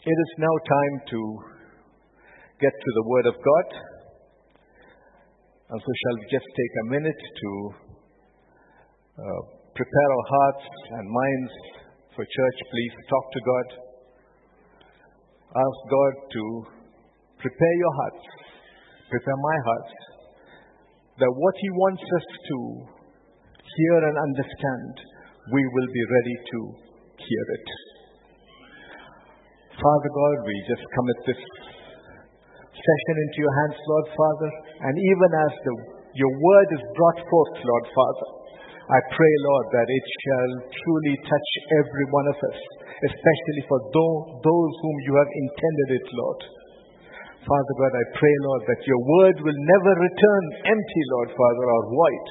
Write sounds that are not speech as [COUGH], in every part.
It is now time to get to the Word of God. And so, shall we just take a minute to uh, prepare our hearts and minds for church? Please talk to God. Ask God to prepare your hearts, prepare my hearts, that what He wants us to hear and understand, we will be ready to hear it. Father God, we just commit this session into your hands, Lord Father, and even as the, your word is brought forth, Lord Father, I pray, Lord, that it shall truly touch every one of us, especially for those whom you have intended it, Lord. Father God, I pray, Lord, that your word will never return empty, Lord Father, or void,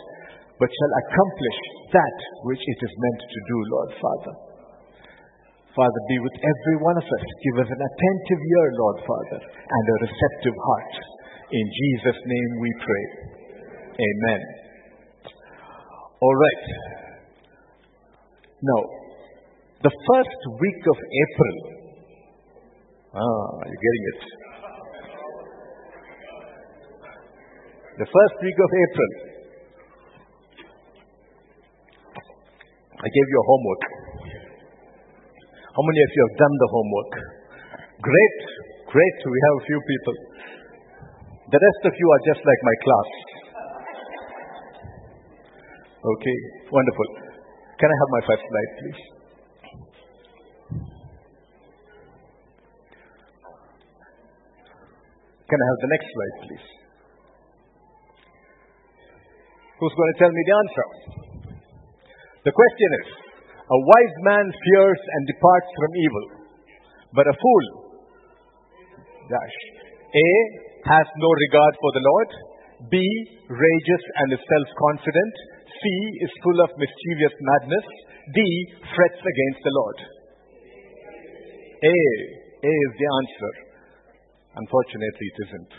but shall accomplish that which it is meant to do, Lord Father. Father, be with every one of us. Give us an attentive ear, Lord Father, and a receptive heart. In Jesus' name we pray. Amen. All right. Now, the first week of April. Ah, you're getting it. The first week of April. I gave you a homework. How many of you have done the homework? Great, great. We have a few people. The rest of you are just like my class. Okay, wonderful. Can I have my first slide, please? Can I have the next slide, please? Who's going to tell me the answer? The question is A wise man fears and departs from evil, but a fool, dash, A, has no regard for the Lord, B, rages and is self confident, C, is full of mischievous madness, D, frets against the Lord. A, A is the answer. Unfortunately, it isn't.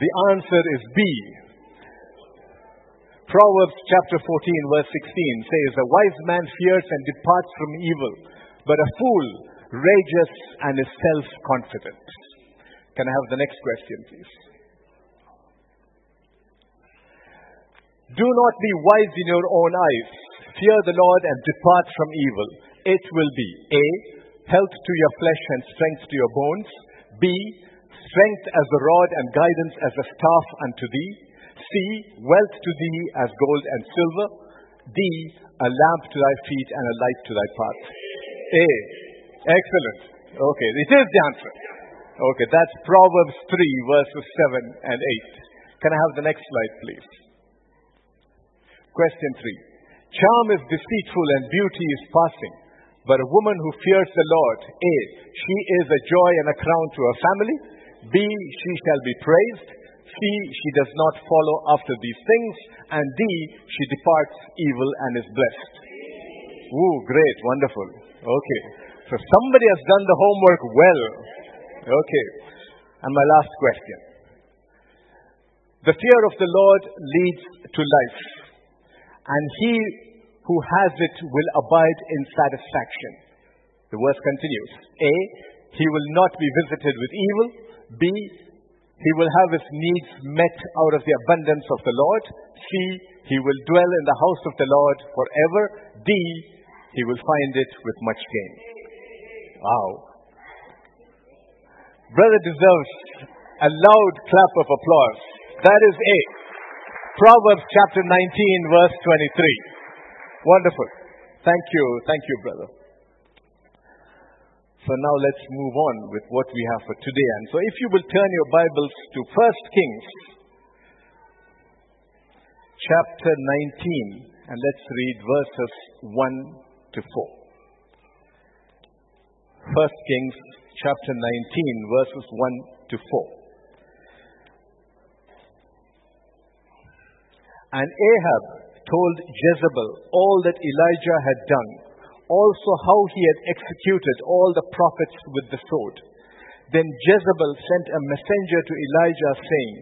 The answer is B. Proverbs chapter 14, verse 16 says, A wise man fears and departs from evil, but a fool rages and is self confident. Can I have the next question, please? Do not be wise in your own eyes. Fear the Lord and depart from evil. It will be A. Health to your flesh and strength to your bones. B. Strength as a rod and guidance as a staff unto thee. C. Wealth to thee as gold and silver. D. A lamp to thy feet and a light to thy path. A. Excellent. Okay, it is the answer. Okay, that's Proverbs 3, verses 7 and 8. Can I have the next slide, please? Question 3. Charm is deceitful and beauty is passing, but a woman who fears the Lord, A. She is a joy and a crown to her family. B. She shall be praised. C. She does not follow after these things. And D. She departs evil and is blessed. Ooh, great, wonderful. Okay. So somebody has done the homework well. Okay. And my last question. The fear of the Lord leads to life, and he who has it will abide in satisfaction. The verse continues. A. He will not be visited with evil. B. He will have his needs met out of the abundance of the Lord. C. He will dwell in the house of the Lord forever. D. He will find it with much gain. Wow. Brother deserves a loud clap of applause. That is A. Proverbs chapter 19, verse 23. Wonderful. Thank you. Thank you, brother. So now let's move on with what we have for today. And so if you will turn your Bibles to 1 Kings chapter 19 and let's read verses 1 to 4. 1 Kings chapter 19 verses 1 to 4. And Ahab told Jezebel all that Elijah had done, also how he had executed all the prophets with the sword. Then Jezebel sent a messenger to Elijah, saying,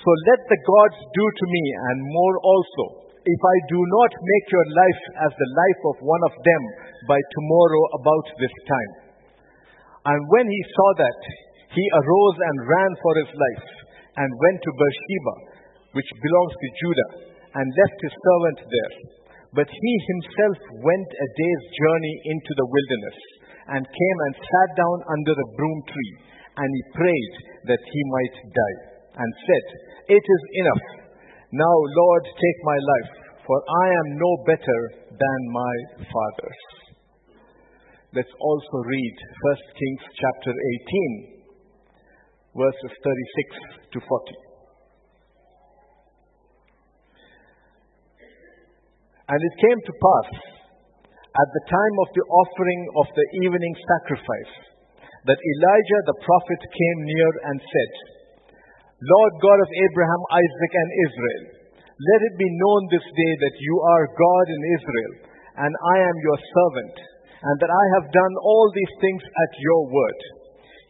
So let the gods do to me, and more also, if I do not make your life as the life of one of them by tomorrow about this time. And when he saw that, he arose and ran for his life and went to Beersheba, which belongs to Judah, and left his servant there. But he himself went a day's journey into the wilderness and came and sat down under a broom tree, and he prayed that he might die, and said, It is enough. Now, Lord, take my life, for I am no better than my fathers. Let's also read 1 Kings chapter 18, verses 36 to 40. And it came to pass at the time of the offering of the evening sacrifice that Elijah the prophet came near and said, Lord God of Abraham, Isaac, and Israel, let it be known this day that you are God in Israel, and I am your servant, and that I have done all these things at your word.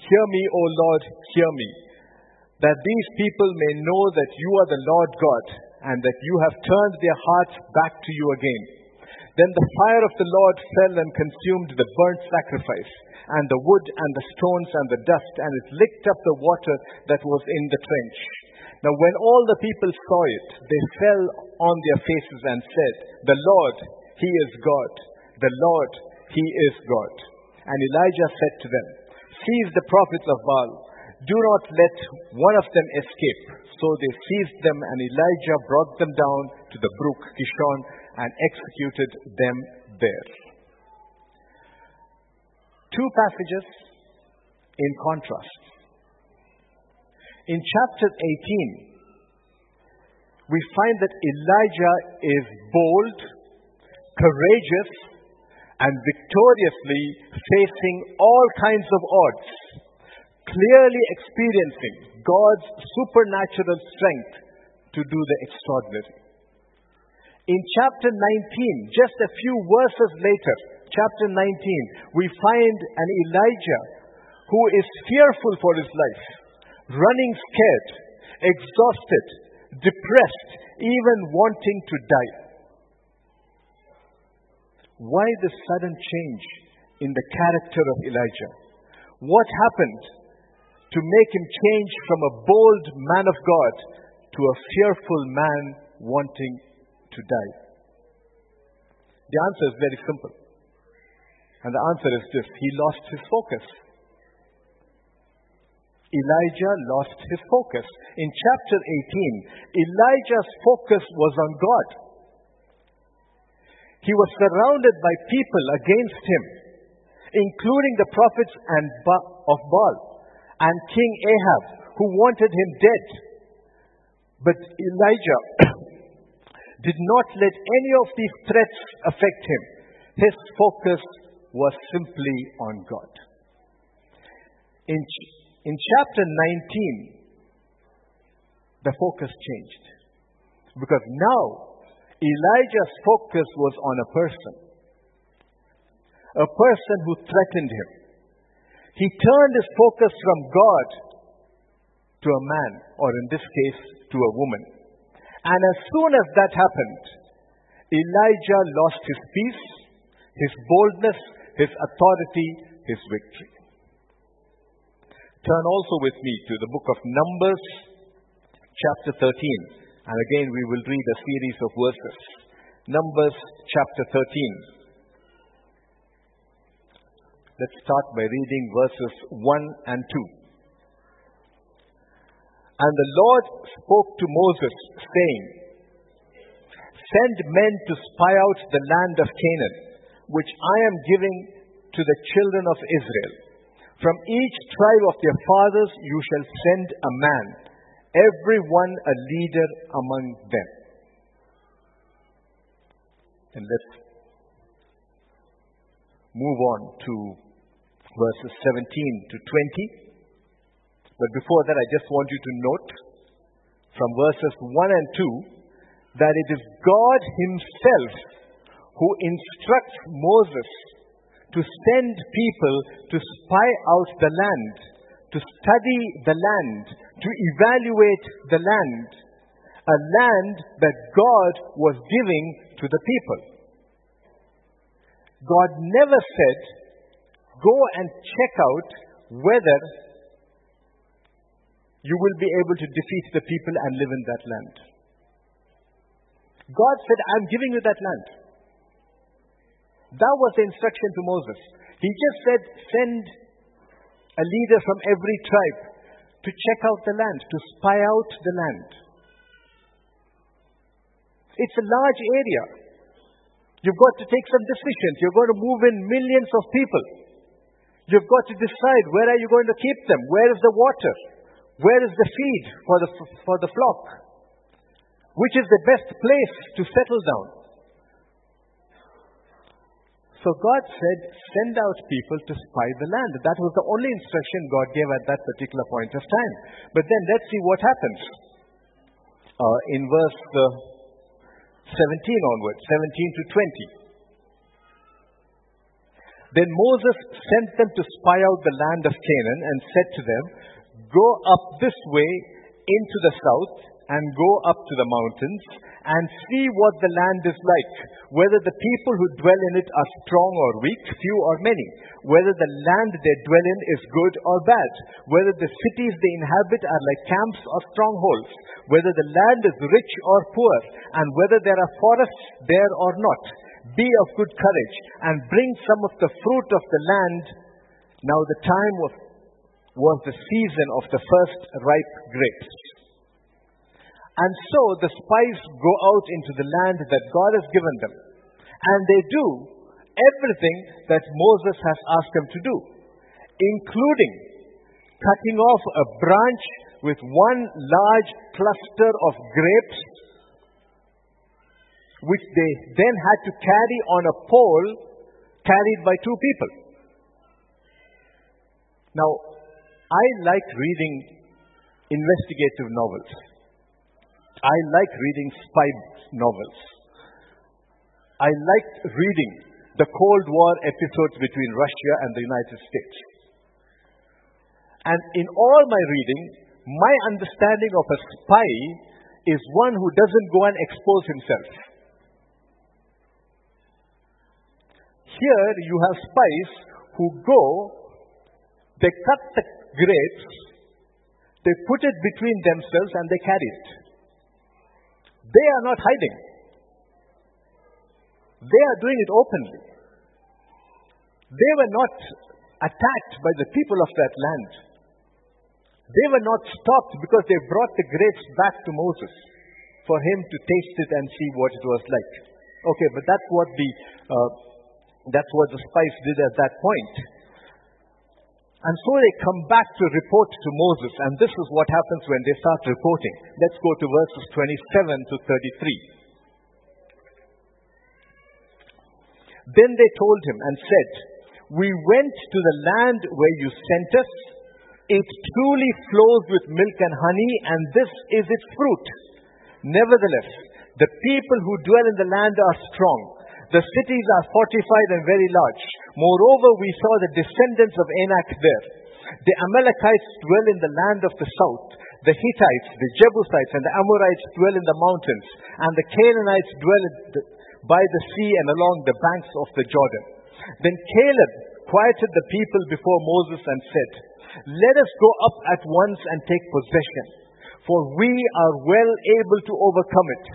Hear me, O Lord, hear me, that these people may know that you are the Lord God, and that you have turned their hearts back to you again. Then the fire of the Lord fell and consumed the burnt sacrifice, and the wood, and the stones, and the dust, and it licked up the water that was in the trench. Now, when all the people saw it, they fell on their faces and said, The Lord, He is God. The Lord, He is God. And Elijah said to them, Seize the prophets of Baal. Do not let one of them escape. So they seized them, and Elijah brought them down to the brook Kishon and executed them there. Two passages in contrast. In chapter 18, we find that Elijah is bold, courageous, and victoriously facing all kinds of odds, clearly experiencing God's supernatural strength to do the extraordinary. In chapter 19, just a few verses later, chapter 19, we find an Elijah who is fearful for his life, running scared, exhausted, depressed, even wanting to die. Why the sudden change in the character of Elijah? What happened to make him change from a bold man of God to a fearful man wanting to die? The answer is very simple. And the answer is this he lost his focus. Elijah lost his focus. In chapter 18, Elijah's focus was on God. He was surrounded by people against him, including the prophets and of Baal and King Ahab, who wanted him dead. But Elijah [COUGHS] did not let any of these threats affect him. His focus was simply on God. In, in chapter 19, the focus changed. Because now, Elijah's focus was on a person. A person who threatened him. He turned his focus from God to a man, or in this case, to a woman. And as soon as that happened, Elijah lost his peace, his boldness, his authority, his victory. Turn also with me to the book of Numbers, chapter 13. And again, we will read a series of verses. Numbers, chapter 13. Let's start by reading verses 1 and 2. And the Lord spoke to Moses, saying, Send men to spy out the land of Canaan, which I am giving to the children of Israel. From each tribe of their fathers you shall send a man, every one a leader among them. And let's move on to verses 17 to 20. But before that, I just want you to note from verses 1 and 2 that it is God Himself who instructs Moses to send people to spy out the land, to study the land, to evaluate the land. a land that God was giving to the people. God never said, go and check out whether you will be able to defeat the people and live in that land. God said, I'm giving you that land. That was the instruction to Moses. He just said, send a leader from every tribe to check out the land, to spy out the land. It's a large area. You've got to take some decisions. You're going to move in millions of people. You've got to decide where are you going to keep them? Where is the water? Where is the feed for the, for the flock? Which is the best place to settle down? So God said, send out people to spy the land. That was the only instruction God gave at that particular point of time. But then let's see what happens. Uh, in verse uh, 17 onwards, 17 to 20. Then Moses sent them to spy out the land of Canaan and said to them, Go up this way into the south and go up to the mountains and see what the land is like, whether the people who dwell in it are strong or weak, few or many, whether the land they dwell in is good or bad, whether the cities they inhabit are like camps or strongholds, whether the land is rich or poor, and whether there are forests there or not. Be of good courage and bring some of the fruit of the land. Now the time was, was the season of the first ripe grapes. And so the spies go out into the land that God has given them. And they do everything that Moses has asked them to do, including cutting off a branch with one large cluster of grapes, which they then had to carry on a pole carried by two people. Now, I like reading investigative novels. I like reading spy novels. I like reading the Cold War episodes between Russia and the United States. And in all my reading, my understanding of a spy is one who doesn't go and expose himself. Here you have spies who go, they cut the grapes, they put it between themselves and they carry it. They are not hiding. They are doing it openly. They were not attacked by the people of that land. They were not stopped because they brought the grapes back to Moses for him to taste it and see what it was like. Okay, but that's what the uh, that's what the spies did at that point. And so they come back to report to Moses, and this is what happens when they start reporting. Let's go to verses 27 to 33. Then they told him and said, We went to the land where you sent us. It truly flows with milk and honey, and this is its fruit. Nevertheless, the people who dwell in the land are strong. The cities are fortified and very large. Moreover, we saw the descendants of Anak there. The Amalekites dwell in the land of the south. The Hittites, the Jebusites, and the Amorites dwell in the mountains. And the Canaanites dwell by the sea and along the banks of the Jordan. Then Caleb quieted the people before Moses and said, Let us go up at once and take possession, for we are well able to overcome it.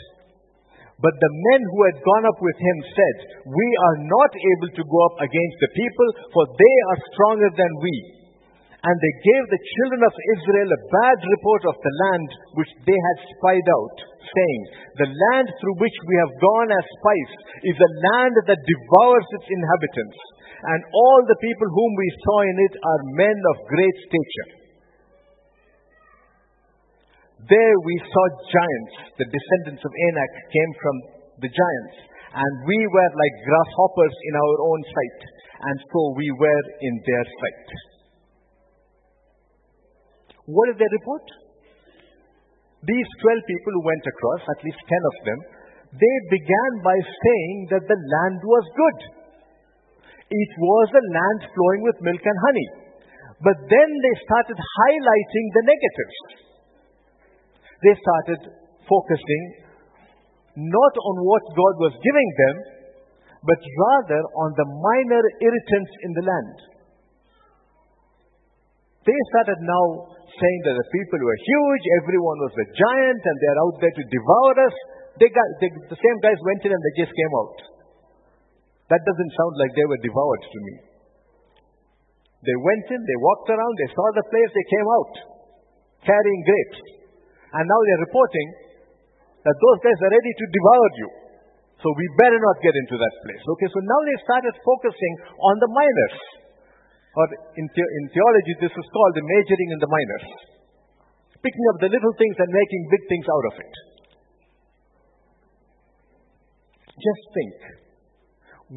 But the men who had gone up with him said, We are not able to go up against the people, for they are stronger than we. And they gave the children of Israel a bad report of the land which they had spied out, saying, The land through which we have gone as spies is a land that devours its inhabitants, and all the people whom we saw in it are men of great stature. There we saw giants. The descendants of Anak came from the giants. And we were like grasshoppers in our own sight. And so we were in their sight. What did they report? These 12 people who went across, at least 10 of them, they began by saying that the land was good. It was a land flowing with milk and honey. But then they started highlighting the negatives they started focusing not on what God was giving them, but rather on the minor irritants in the land. They started now saying that the people were huge, everyone was a giant, and they're out there to devour us. They got, they, the same guys went in and they just came out. That doesn't sound like they were devoured to me. They went in, they walked around, they saw the place, they came out carrying grapes. And now they're reporting that those guys are ready to devour you. So we better not get into that place. Okay, so now they started focusing on the minors. Or in, the, in theology, this is called the majoring in the minors. Picking up the little things and making big things out of it. Just think.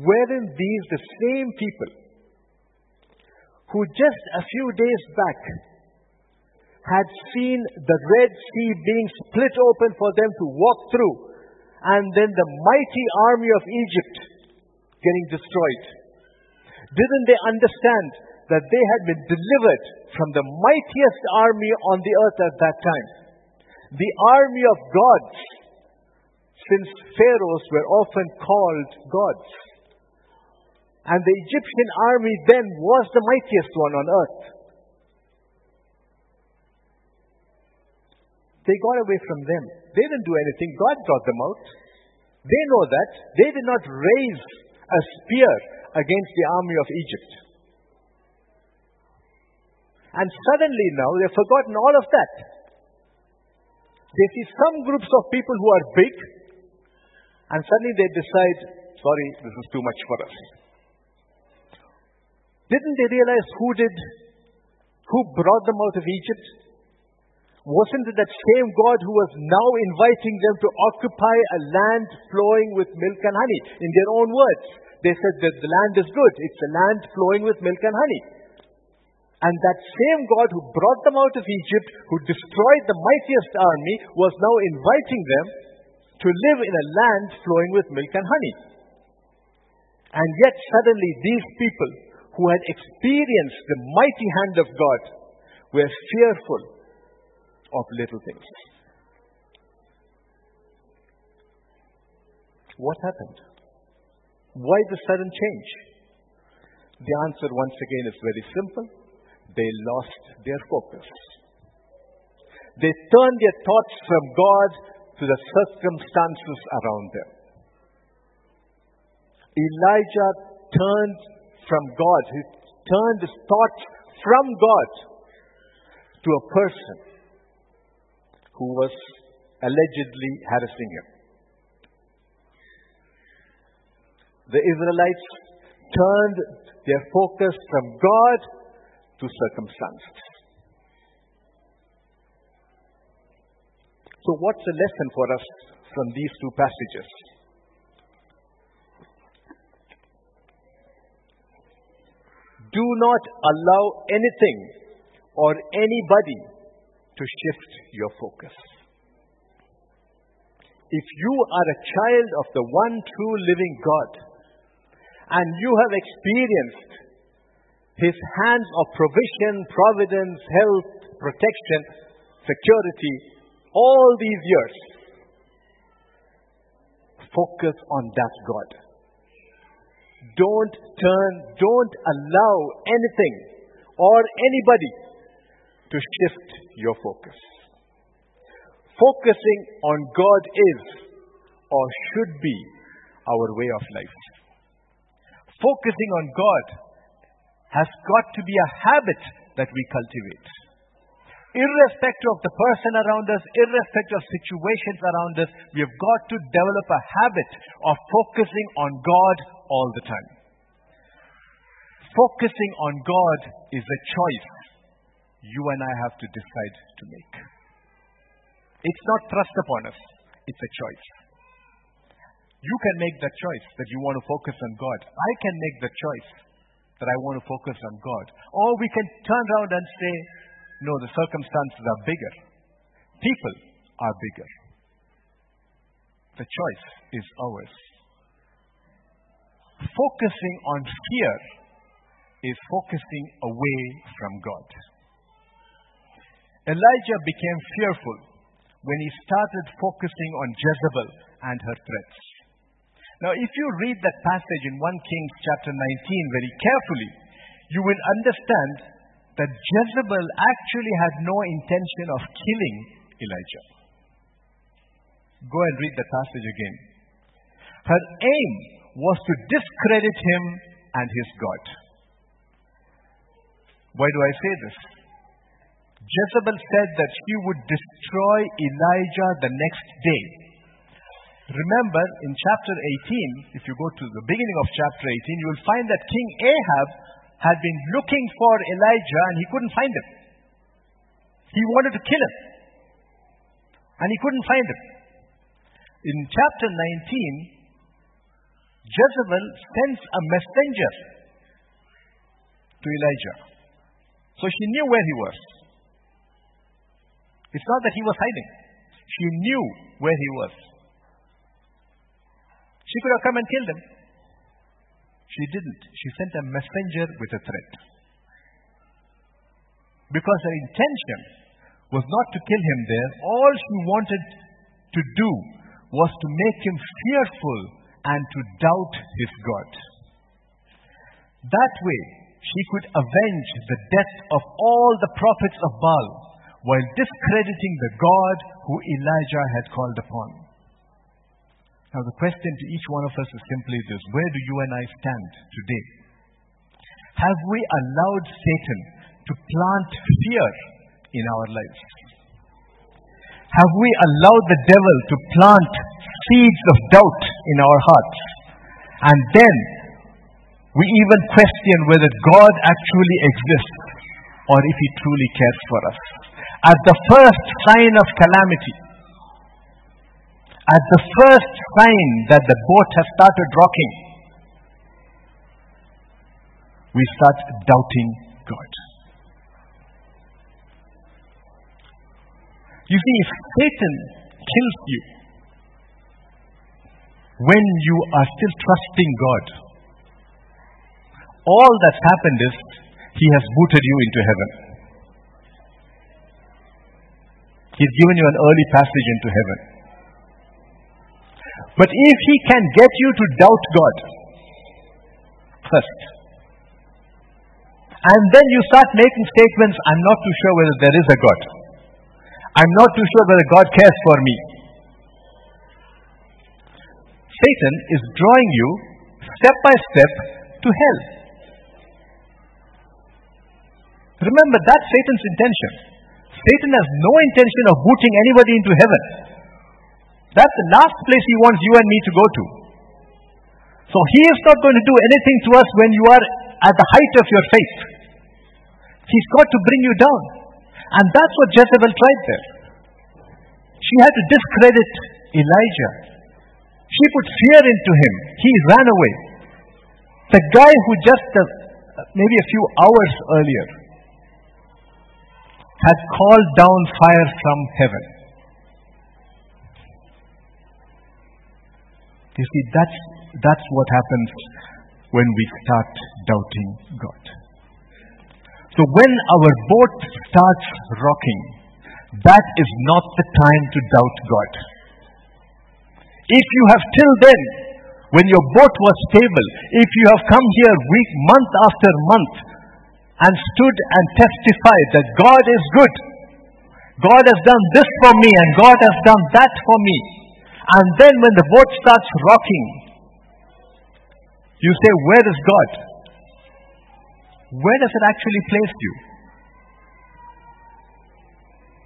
Weren't these the same people who just a few days back had seen the Red Sea being split open for them to walk through, and then the mighty army of Egypt getting destroyed. Didn't they understand that they had been delivered from the mightiest army on the earth at that time? The army of gods, since pharaohs were often called gods. And the Egyptian army then was the mightiest one on earth. They got away from them. They didn't do anything. God brought them out. They know that. They did not raise a spear against the army of Egypt. And suddenly now they've forgotten all of that. They see some groups of people who are big, and suddenly they decide, sorry, this is too much for us. Didn't they realize who did, who brought them out of Egypt? Wasn't it that same God who was now inviting them to occupy a land flowing with milk and honey? In their own words, they said that the land is good. It's a land flowing with milk and honey. And that same God who brought them out of Egypt, who destroyed the mightiest army, was now inviting them to live in a land flowing with milk and honey. And yet, suddenly, these people who had experienced the mighty hand of God were fearful of little things. What happened? Why the sudden change? The answer, once again, is very simple. They lost their focus. They turned their thoughts from God to the circumstances around them. Elijah turned from God, he turned his thoughts from God to a person who was allegedly harassing him. The Israelites turned their focus from God to circumstances. So, what's the lesson for us from these two passages? Do not allow anything or anybody to shift your focus. If you are a child of the one true living God and you have experienced His hands of provision, providence, health, protection, security all these years, focus on that God. Don't turn, don't allow anything or anybody to shift your focus. Focusing on God is or should be our way of life. Focusing on God has got to be a habit that we cultivate. Irrespective of the person around us, irrespective of situations around us, we have got to develop a habit of focusing on God all the time. Focusing on God is a choice you and I have to decide to make. It's not thrust upon us, it's a choice. You can make the choice that you want to focus on God. I can make the choice that I want to focus on God. Or we can turn around and say, no, the circumstances are bigger. People are bigger. The choice is ours. Focusing on fear is focusing away from God. Elijah became fearful when he started focusing on Jezebel and her threats. Now, if you read that passage in 1 Kings chapter 19 very carefully, you will understand that Jezebel actually had no intention of killing Elijah. Go and read the passage again. Her aim was to discredit him and his God. Why do I say this? Jezebel said that she would destroy Elijah the next day. Remember, in chapter 18, if you go to the beginning of chapter 18, you will find that King Ahab had been looking for Elijah and he couldn't find him. He wanted to kill him. And he couldn't find him. In chapter 19, Jezebel sends a messenger to Elijah. So she knew where he was. It's not that he was hiding. She knew where he was. She could have come and killed him. She didn't. She sent a messenger with a threat. Because her intention was not to kill him there. All she wanted to do was to make him fearful and to doubt his God. That way, she could avenge the death of all the prophets of Baal while discrediting the God who Elijah had called upon. Now, the question to each one of us is simply this Where do you and I stand today? Have we allowed Satan to plant fear in our lives? Have we allowed the devil to plant seeds of doubt in our hearts? And then we even question whether God actually exists or if He truly cares for us. At the first sign of calamity, at the first sign that the boat has started rocking, we start doubting God. You see, if Satan kills you when you are still trusting God, all that's happened is he has booted you into heaven. He's given you an early passage into heaven. But if he can get you to doubt God first, and then you start making statements, I'm not too sure whether there is a God. I'm not too sure whether God cares for me. Satan is drawing you step by step to hell. Remember, that's Satan's intention. Satan has no intention of booting anybody into heaven. That's the last place he wants you and me to go to. So he is not going to do anything to us when you are at the height of your faith. He's got to bring you down. And that's what Jezebel tried there. She had to discredit Elijah. She put fear into him. He ran away. The guy who just uh, maybe a few hours earlier had called down fire from heaven. You see, that's, that's what happens when we start doubting God. So when our boat starts rocking, that is not the time to doubt God. If you have till then, when your boat was stable, if you have come here week, month after month, and stood and testified that God is good, God has done this for me, and God has done that for me, and then when the boat starts rocking, you say, Where is God? Where does it actually place you?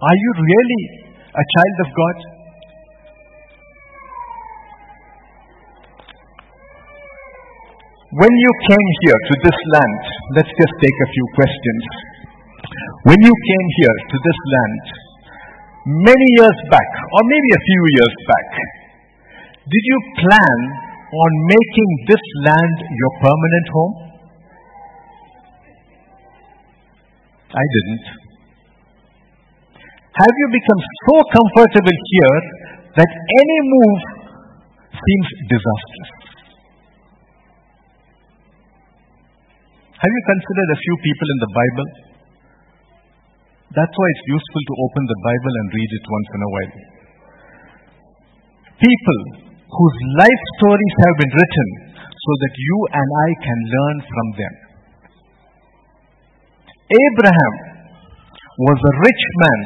Are you really a child of God? When you came here to this land, let's just take a few questions. When you came here to this land, many years back, or maybe a few years back, did you plan on making this land your permanent home? I didn't. Have you become so comfortable here that any move seems disastrous? Have you considered a few people in the Bible That's why it's useful to open the Bible and read it once in a while. People whose life stories have been written so that you and I can learn from them. Abraham was a rich man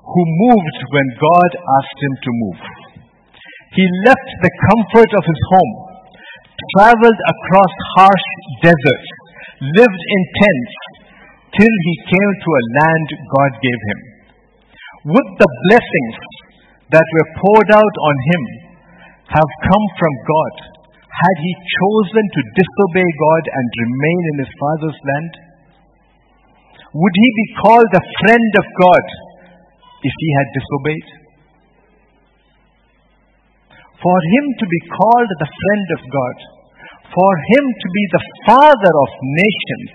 who moved when God asked him to move. He left the comfort of his home, traveled across harsh deserts, lived in tents, till he came to a land God gave him. Would the blessings that were poured out on him have come from God had he chosen to disobey God and remain in his father's land? Would he be called a friend of God if he had disobeyed? For him to be called the friend of God, for him to be the father of nations,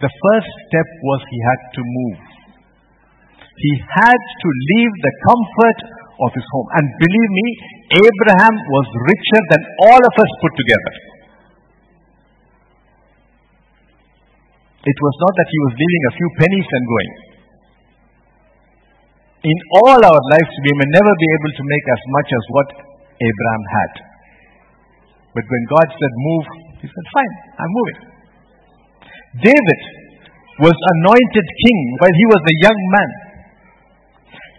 the first step was he had to move. He had to leave the comfort of his home. And believe me, Abraham was richer than all of us put together. It was not that he was leaving a few pennies and going. In all our lives, we may never be able to make as much as what Abraham had. But when God said move, he said, fine, I'm moving. David was anointed king while he was a young man.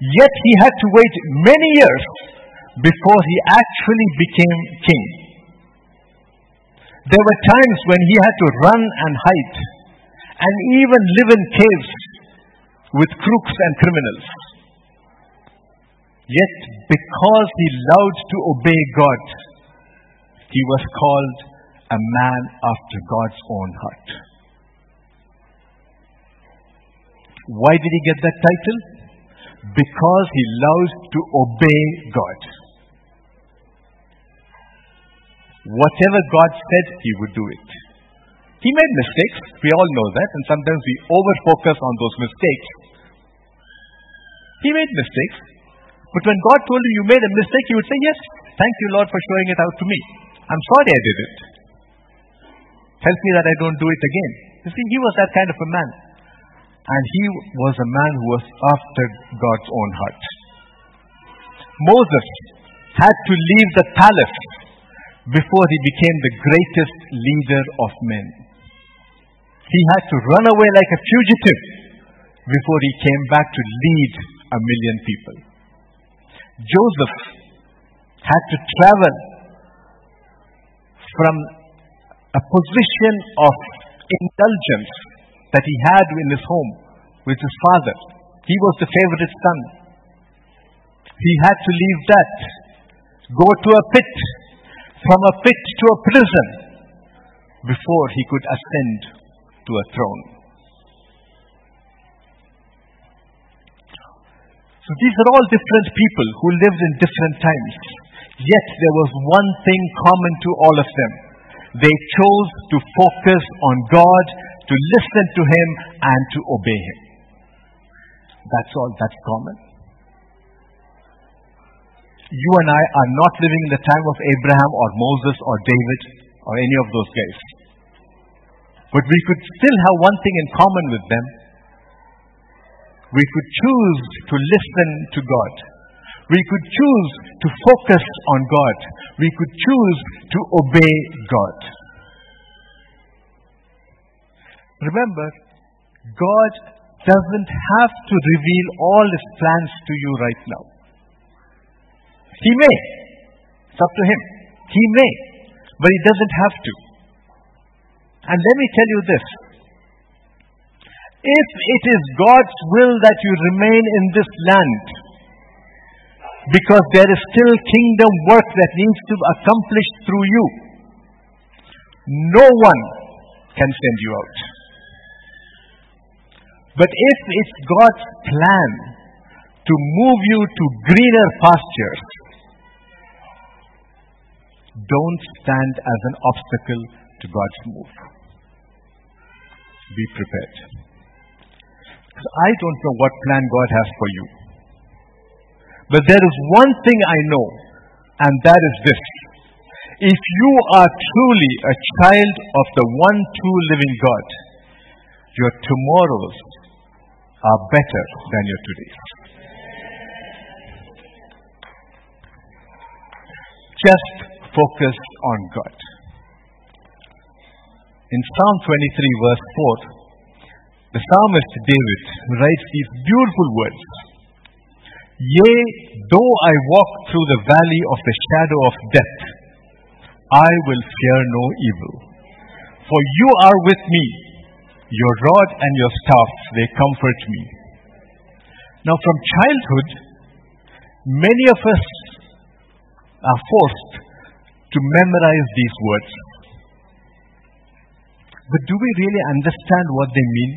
Yet he had to wait many years before he actually became king. There were times when he had to run and hide and even live in caves with crooks and criminals. Yet, because he loved to obey God, he was called a man after God's own heart. Why did he get that title? Because he loved to obey God. Whatever God said, he would do it. He made mistakes. We all know that. And sometimes we over focus on those mistakes. He made mistakes. But when God told him you made a mistake, he would say, Yes, thank you, Lord, for showing it out to me. I'm sorry I did it. Help me that I don't do it again. You see, he was that kind of a man. And he was a man who was after God's own heart. Moses had to leave the palace before he became the greatest leader of men. He had to run away like a fugitive before he came back to lead a million people. Joseph had to travel from a position of indulgence that he had in his home with his father. He was the favorite son. He had to leave that, go to a pit, from a pit to a prison, before he could ascend to a throne. So these are all different people who lived in different times. Yet there was one thing common to all of them. They chose to focus on God, to listen to Him, and to obey Him. That's all that's common. You and I are not living in the time of Abraham or Moses or David or any of those guys. But we could still have one thing in common with them. We could choose to listen to God. We could choose to focus on God. We could choose to obey God. Remember, God doesn't have to reveal all his plans to you right now. He may. It's up to him. He may. But he doesn't have to. And let me tell you this. If it is God's will that you remain in this land, because there is still kingdom work that needs to be accomplished through you, no one can send you out. But if it's God's plan to move you to greener pastures, don't stand as an obstacle to God's move. Be prepared. Because I don't know what plan God has for you. But there is one thing I know, and that is this. If you are truly a child of the one true living God, your tomorrows are better than your todays. Just focus on God. In Psalm 23, verse 4, the psalmist David writes these beautiful words Yea, though I walk through the valley of the shadow of death, I will fear no evil. For you are with me, your rod and your staff, they comfort me. Now, from childhood, many of us are forced to memorize these words. But do we really understand what they mean?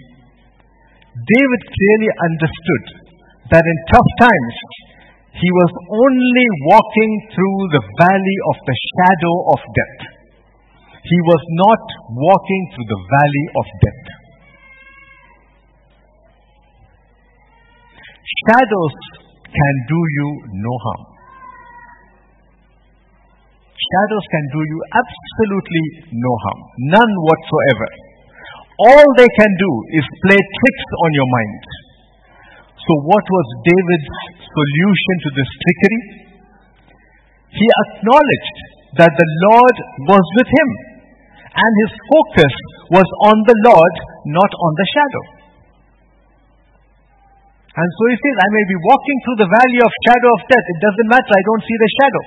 David clearly understood that in tough times, he was only walking through the valley of the shadow of death. He was not walking through the valley of death. Shadows can do you no harm. Shadows can do you absolutely no harm. None whatsoever. All they can do is play tricks on your mind. So, what was David's solution to this trickery? He acknowledged that the Lord was with him, and his focus was on the Lord, not on the shadow. And so he says, I may be walking through the valley of shadow of death. It doesn't matter, I don't see the shadow.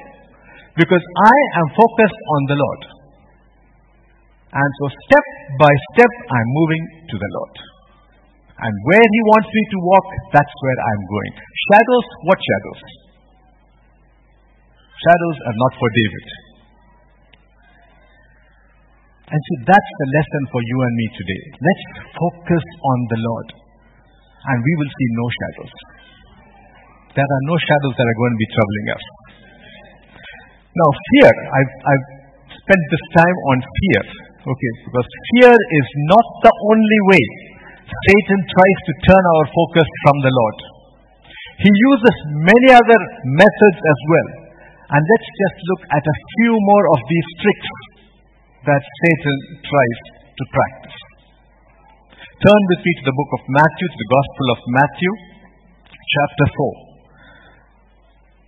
Because I am focused on the Lord. And so step by step, I'm moving to the Lord. And where He wants me to walk, that's where I'm going. Shadows, what shadows? Shadows are not for David. And so that's the lesson for you and me today. Let's focus on the Lord and we will see no shadows. There are no shadows that are going to be troubling us. Now, fear, I've, I've spent this time on fear, okay, because fear is not the only way Satan tries to turn our focus from the Lord. He uses many other methods as well. And let's just look at a few more of these tricks that Satan tries to practice. Turn with me to the book of Matthew, to the Gospel of Matthew, chapter 4.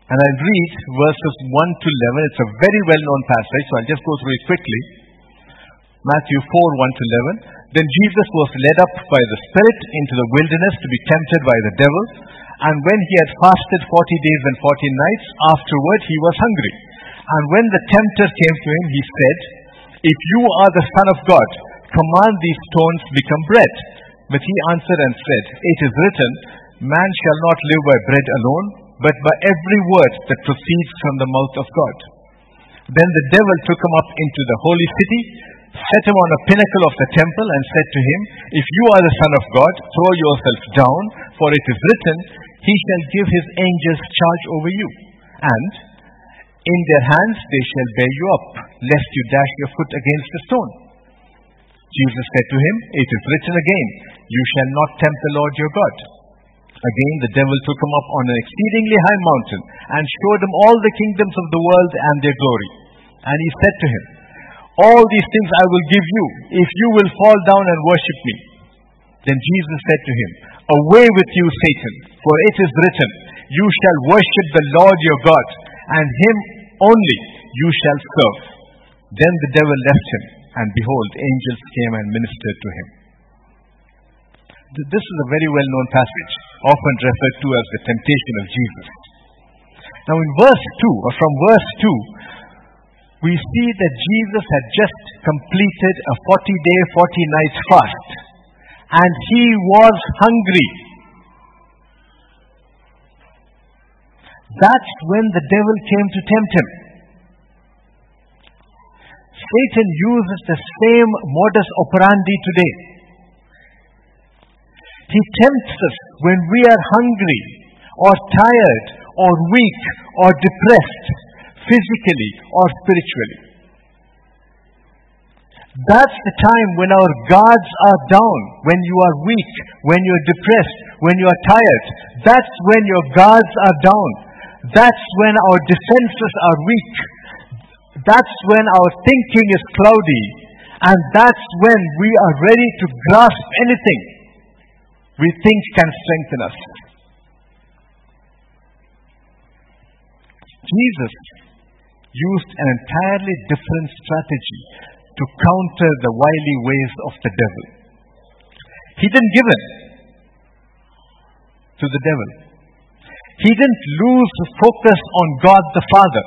And I'll read verses 1 to 11. It's a very well known passage, so I'll just go through it quickly. Matthew 4 1 to 11. Then Jesus was led up by the Spirit into the wilderness to be tempted by the devil. And when he had fasted 40 days and 40 nights, afterward he was hungry. And when the tempter came to him, he said, If you are the Son of God, command these stones become bread. But he answered and said, It is written, Man shall not live by bread alone, but by every word that proceeds from the mouth of God. Then the devil took him up into the holy city, set him on a pinnacle of the temple, and said to him, If you are the Son of God, throw yourself down, for it is written, He shall give His angels charge over you. And in their hands they shall bear you up, lest you dash your foot against a stone. Jesus said to him, It is written again, You shall not tempt the Lord your God. Again, the devil took him up on an exceedingly high mountain and showed him all the kingdoms of the world and their glory. And he said to him, All these things I will give you if you will fall down and worship me. Then Jesus said to him, Away with you, Satan, for it is written, You shall worship the Lord your God, and him only you shall serve. Then the devil left him and behold, angels came and ministered to him. This is a very well known passage, often referred to as the temptation of Jesus. Now, in verse 2, or from verse 2, we see that Jesus had just completed a 40 day, 40 night fast, and he was hungry. That's when the devil came to tempt him. Satan uses the same modus operandi today. He tempts us when we are hungry or tired or weak or depressed, physically or spiritually. That's the time when our guards are down, when you are weak, when you're depressed, when you are tired. That's when your guards are down. That's when our defenses are weak that's when our thinking is cloudy. And that's when we are ready to grasp anything. we think can strengthen us. Jesus used an entirely different strategy to counter the wily ways of the devil. He didn't give in to the devil. He didn't lose focus on God the Father.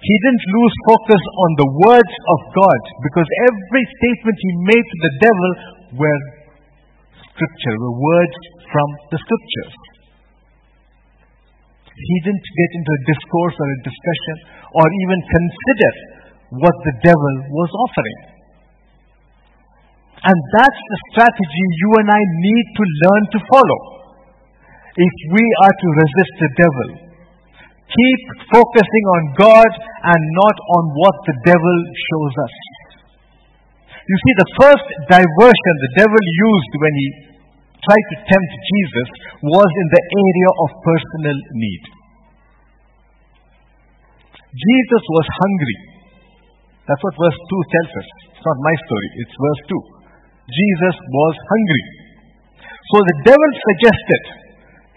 He didn't lose focus on the words of God because every statement he made to the devil were scripture, were words from the scriptures. He didn't get into a discourse or a discussion or even consider what the devil was offering. And that's the strategy you and I need to learn to follow if we are to resist the devil. Keep focusing on God and not on what the devil shows us. You see, the first diversion the devil used when he tried to tempt Jesus was in the area of personal need. Jesus was hungry. That's what verse 2 tells us. It's not my story, it's verse 2. Jesus was hungry. So the devil suggested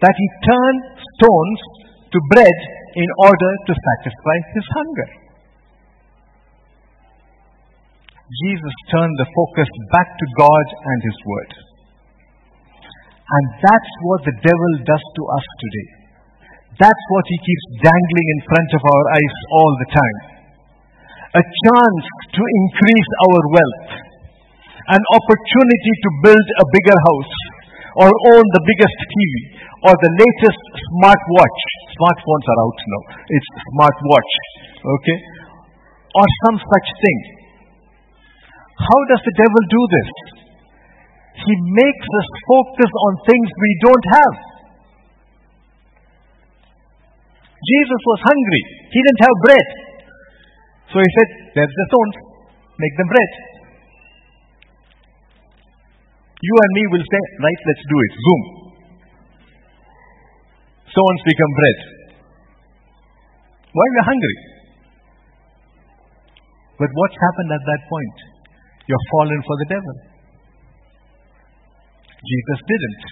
that he turn stones to bread in order to satisfy his hunger. Jesus turned the focus back to God and His Word. And that's what the devil does to us today. That's what he keeps dangling in front of our eyes all the time. A chance to increase our wealth, an opportunity to build a bigger house, or own the biggest TV, or the latest smartwatch. Smartphones are out now. It's smartwatch. Okay? Or some such thing. How does the devil do this? He makes us focus on things we don't have. Jesus was hungry. He didn't have bread. So he said, There's the stones. Make them bread. You and me will say, Right, let's do it. Zoom. Stones become bread. Why we're hungry? But what's happened at that point? You're fallen for the devil. Jesus didn't.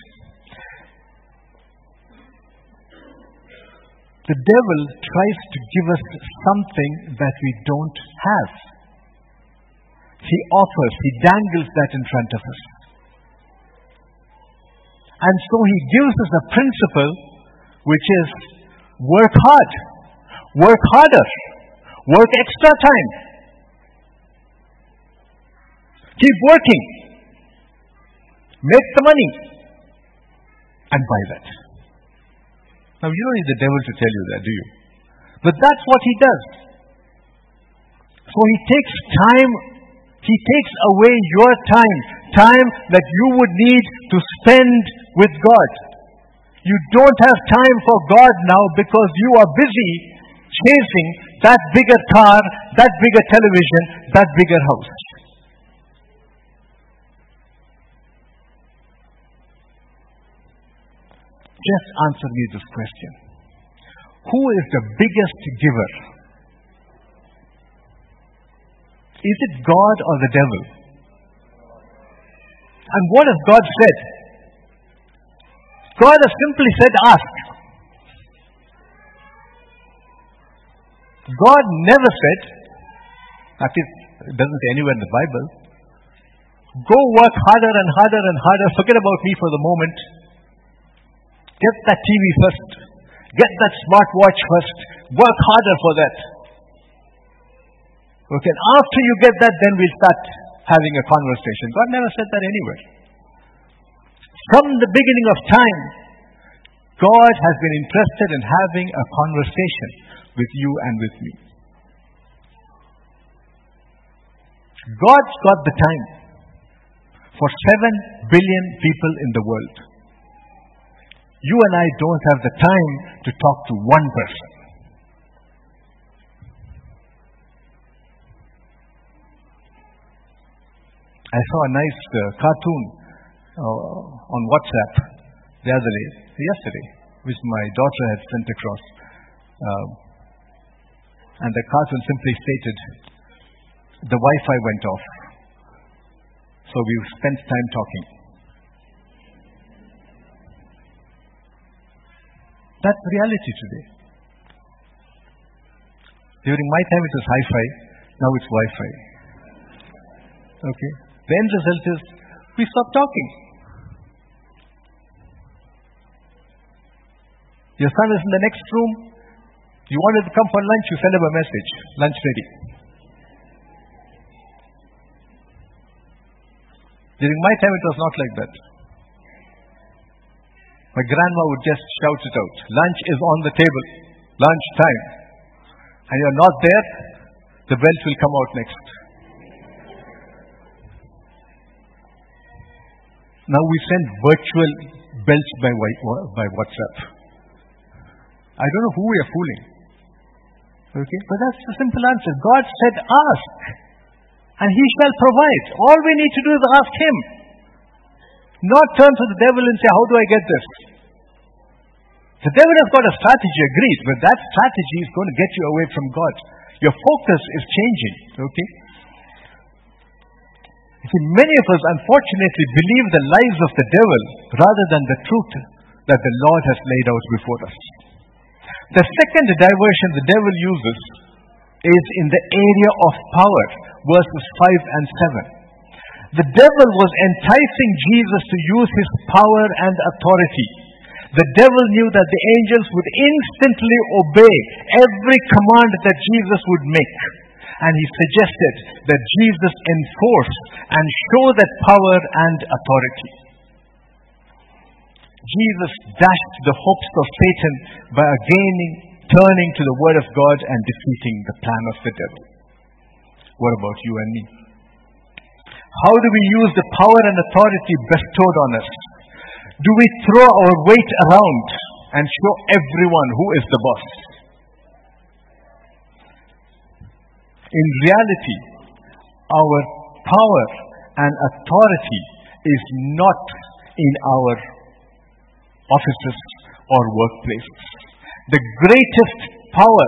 The devil tries to give us something that we don't have. He offers, he dangles that in front of us. And so he gives us a principle which is work hard, work harder, work extra time. Keep working, make the money, and buy that. Now, you don't need the devil to tell you that, do you? But that's what he does. So he takes time, he takes away your time, time that you would need to spend with God. You don't have time for God now because you are busy chasing that bigger car, that bigger television, that bigger house. Just answer me this question. Who is the biggest giver? Is it God or the devil? And what has God said? God has simply said, ask. God never said, at least it doesn't say anywhere in the Bible, go work harder and harder and harder, forget about me for the moment. Get that TV first. Get that smartwatch first. Work harder for that. Okay, after you get that, then we'll start having a conversation. God never said that anywhere. From the beginning of time, God has been interested in having a conversation with you and with me. God's got the time for 7 billion people in the world. You and I don't have the time to talk to one person. I saw a nice uh, cartoon uh, on WhatsApp the other day, yesterday, which my daughter had sent across. Um, and the cartoon simply stated, the Wi Fi went off. So we spent time talking. That's reality today. During my time, it was hi fi. Now it's Wi Fi. Okay? The end result is we stop talking. Your son is in the next room. You wanted to come for lunch, you send him a message. Lunch ready. During my time, it was not like that. My grandma would just shout it out. Lunch is on the table. Lunch time. And you're not there, the belt will come out next. Now we send virtual belts by, by WhatsApp. I don't know who we are fooling. Okay? But that's the simple answer. God said, ask, and he shall provide. All we need to do is ask him. Not turn to the devil and say, How do I get this? The devil has got a strategy, agreed, but that strategy is going to get you away from God. Your focus is changing, okay? You see, many of us unfortunately believe the lies of the devil rather than the truth that the Lord has laid out before us. The second diversion the devil uses is in the area of power, verses 5 and 7. The devil was enticing Jesus to use his power and authority. The devil knew that the angels would instantly obey every command that Jesus would make. And he suggested that Jesus enforce and show that power and authority. Jesus dashed the hopes of Satan by again turning to the Word of God and defeating the plan of the devil. What about you and me? How do we use the power and authority bestowed on us? Do we throw our weight around and show everyone who is the boss? In reality, our power and authority is not in our offices or workplaces. The greatest power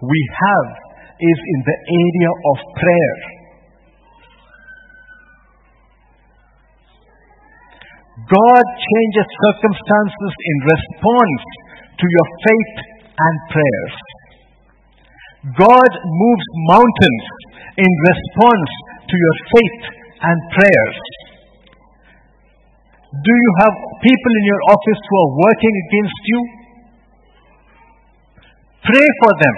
we have is in the area of prayer. God changes circumstances in response to your faith and prayers. God moves mountains in response to your faith and prayers. Do you have people in your office who are working against you? Pray for them.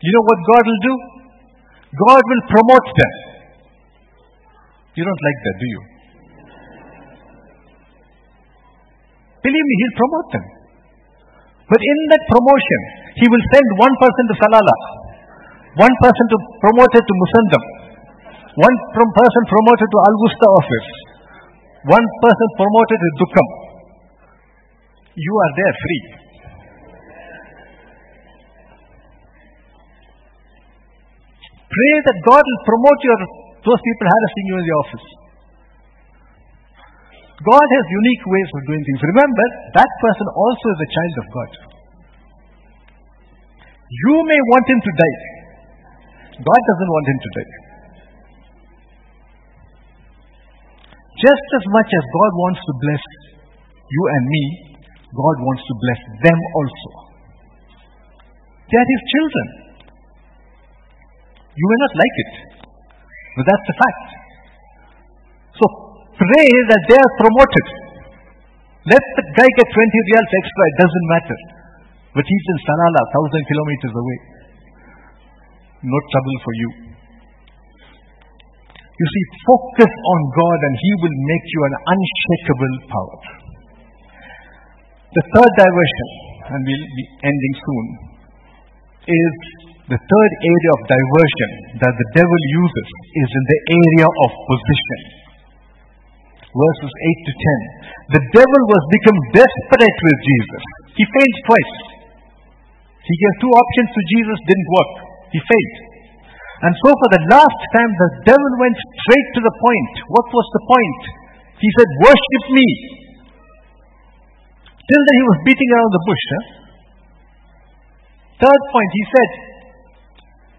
You know what God will do? God will promote them. You don't like that, do you? Believe me, He'll promote them. But in that promotion, He will send one person to Salalah, one person to promoted to Musandam, one person promoted to Al Wusta office, one person promoted to Duqm. You are there free. Pray that God will promote your those people harassing you in the office. God has unique ways of doing things. Remember, that person also is a child of God. You may want him to die. God doesn't want him to die. Just as much as God wants to bless you and me, God wants to bless them also. They are His children. You may not like it, but that's the fact. So pray that they are promoted. Let the guy get 20 rials extra, it doesn't matter. But he's in Salalah, thousand kilometers away. No trouble for you. You see, focus on God and He will make you an unshakable power. The third diversion, and we'll be ending soon, is the third area of diversion that the devil uses is in the area of position. Verses 8 to 10. The devil was become desperate with Jesus. He failed twice. He gave two options to Jesus, didn't work. He failed. And so for the last time, the devil went straight to the point. What was the point? He said, Worship me. Till then he was beating around the bush. Huh? Third point, he said,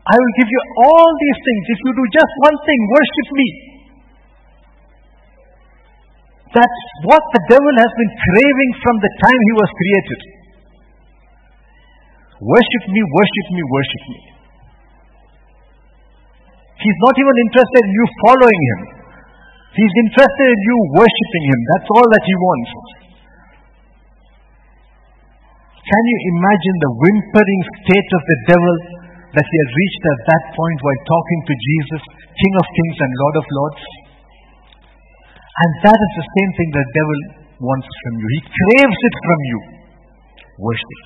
I will give you all these things. If you do just one thing, worship me. That's what the devil has been craving from the time he was created. Worship me, worship me, worship me. He's not even interested in you following him. He's interested in you worshipping him. That's all that he wants. Can you imagine the whimpering state of the devil that he had reached at that point while talking to Jesus, King of Kings and Lord of Lords? And that is the same thing the devil wants from you. He craves it from you. Worship.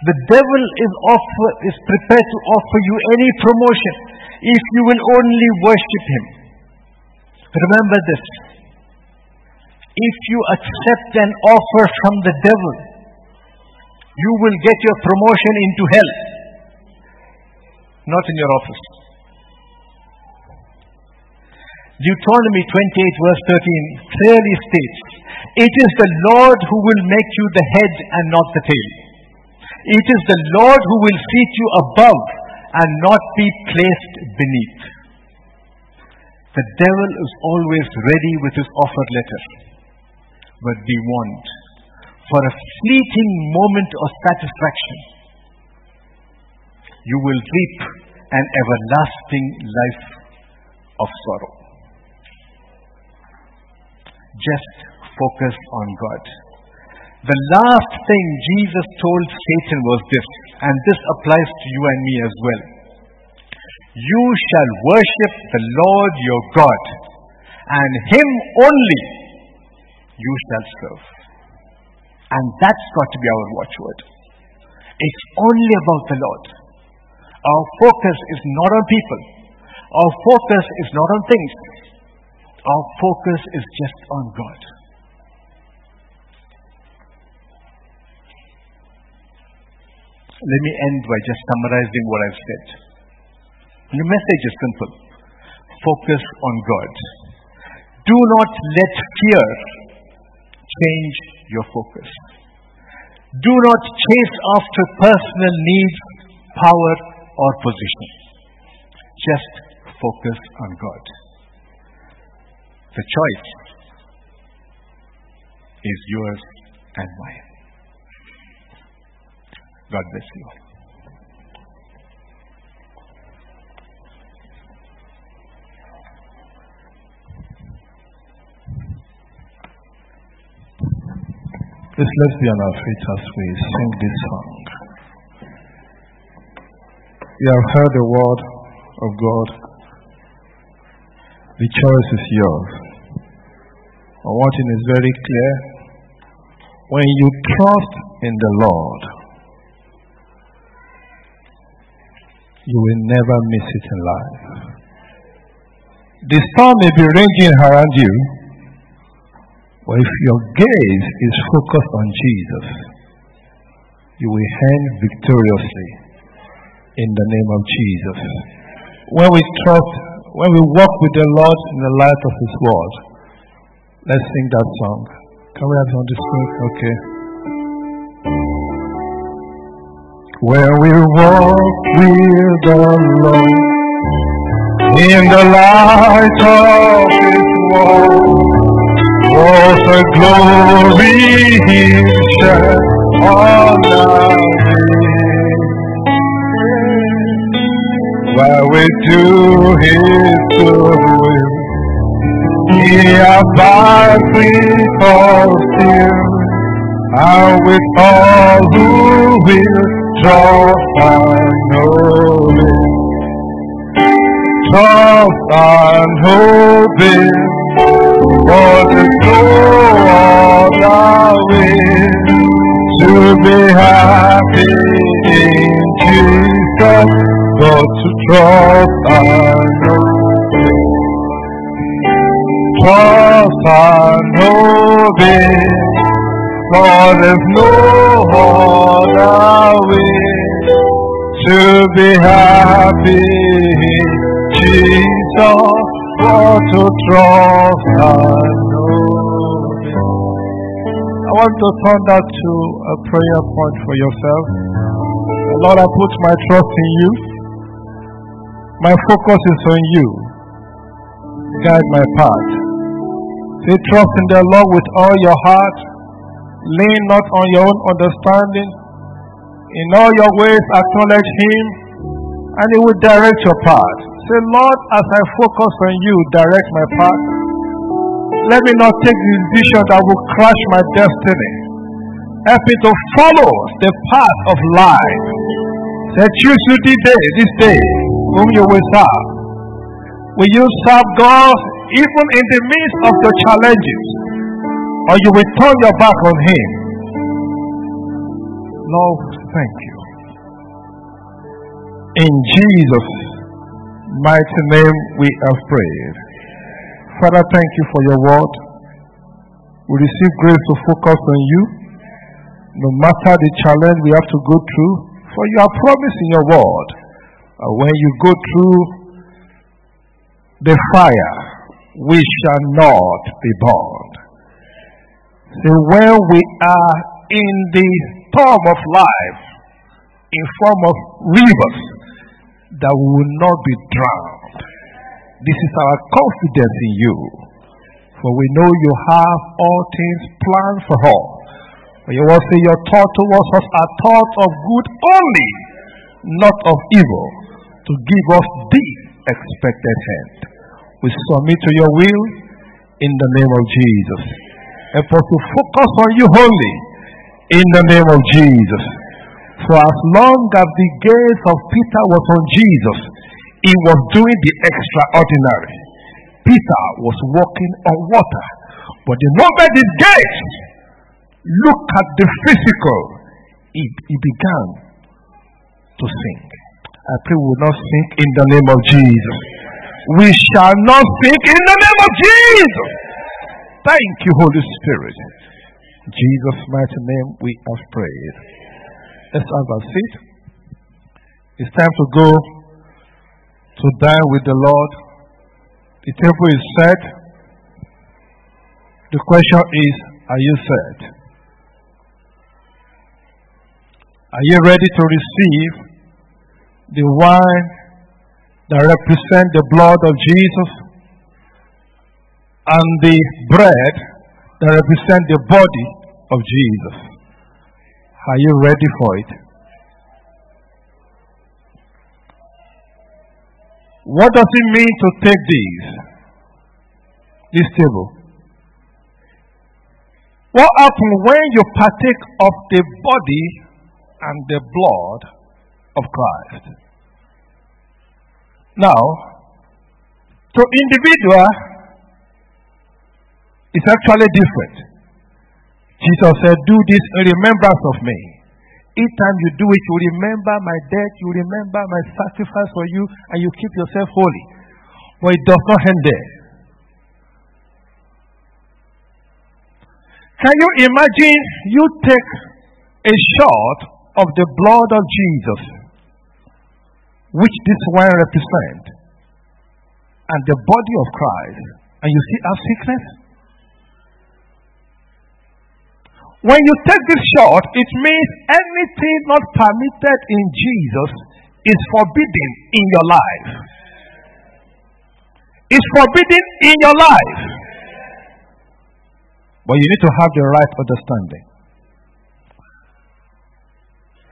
The devil is, offer, is prepared to offer you any promotion if you will only worship him. Remember this. If you accept an offer from the devil, you will get your promotion into hell, not in your office. Deuteronomy 28 verse 13 clearly states, It is the Lord who will make you the head and not the tail. It is the Lord who will seat you above and not be placed beneath. The devil is always ready with his offer letter. But be warned, for a fleeting moment of satisfaction, you will reap an everlasting life of sorrow. Just focus on God. The last thing Jesus told Satan was this, and this applies to you and me as well. You shall worship the Lord your God, and Him only you shall serve. And that's got to be our watchword. It's only about the Lord. Our focus is not on people. Our focus is not on things. Our focus is just on God. Let me end by just summarizing what I've said. The message is simple focus on God. Do not let fear change your focus. Do not chase after personal needs, power, or position. Just focus on God. The choice is yours and mine. God bless you. Please let's be on our feet as we sing this song. You have heard the word of God. The choice is yours. And one thing is very clear. When you trust in the Lord, you will never miss it in life. The storm may be raging around you, but if your gaze is focused on Jesus, you will hang victoriously in the name of Jesus. When we trust, when we walk with the Lord in the light of His Word, let's sing that song. Can we have it on the screen? Okay. When we walk with the Lord in the light of His Word, what a glory He shed on our While we do His will, He abides with us here, and with all who will trust and Him. Trust and hope Him for the soul of way to be happy in Jesus, but to trust and know. Trust and know Him, for there's no other way to be happy Jesus for to trust and know. I want to turn that to a prayer point for yourself. Lord, I put my trust in you. My focus is on you. Guide my path. Say, trust in the Lord with all your heart. Lean not on your own understanding. In all your ways, acknowledge Him, and He will direct your path. Say, Lord, as I focus on you, direct my path. Let me not take the decision that will crush my destiny. Help me to follow the path of life. Choose you today, this day, whom you will serve. Will you serve God even in the midst of your challenges? Or you will turn your back on Him? Lord, thank you. In Jesus' mighty name we have prayed. Father, thank you for your word. We receive grace to focus on you, no matter the challenge we have to go through, for you are promising your word. Uh, when you go through the fire, we shall not be burned. So when we are in the storm of life, in form of rivers, that we will not be drowned. This is our confidence in you. For we know you have all things planned for us. For you will say your thought towards us are thoughts of good only, not of evil, to give us the expected end. We submit to your will in the name of Jesus. And for to focus on you wholly in the name of Jesus. For as long as the gaze of Peter was on Jesus, he was doing the extraordinary. Peter was walking on water. But the moment his gaze look at the physical, he, he began to sink. I pray we will not sink in the name of Jesus. We shall not sink in the name of Jesus. Thank you, Holy Spirit. In Jesus' mighty name we have prayed. Let's have a seat. It's time to go to dine with the Lord. The table is set. The question is, are you set? Are you ready to receive the wine that represents the blood of Jesus and the bread that represents the body of Jesus? Are you ready for it? What does it mean to take these? This table. What happens when you partake of the body and the blood of Christ? Now, to individual, it's actually different. Jesus said, Do this in remembrance of me. Each time you do it, you remember my death, you remember my sacrifice for you, and you keep yourself holy. But it does not end there. Can you imagine you take a shot of the blood of Jesus, which this wine represents, and the body of Christ, and you see our sickness? When you take this shot, it means anything not permitted in Jesus is forbidden in your life. It's forbidden in your life. But you need to have the right understanding.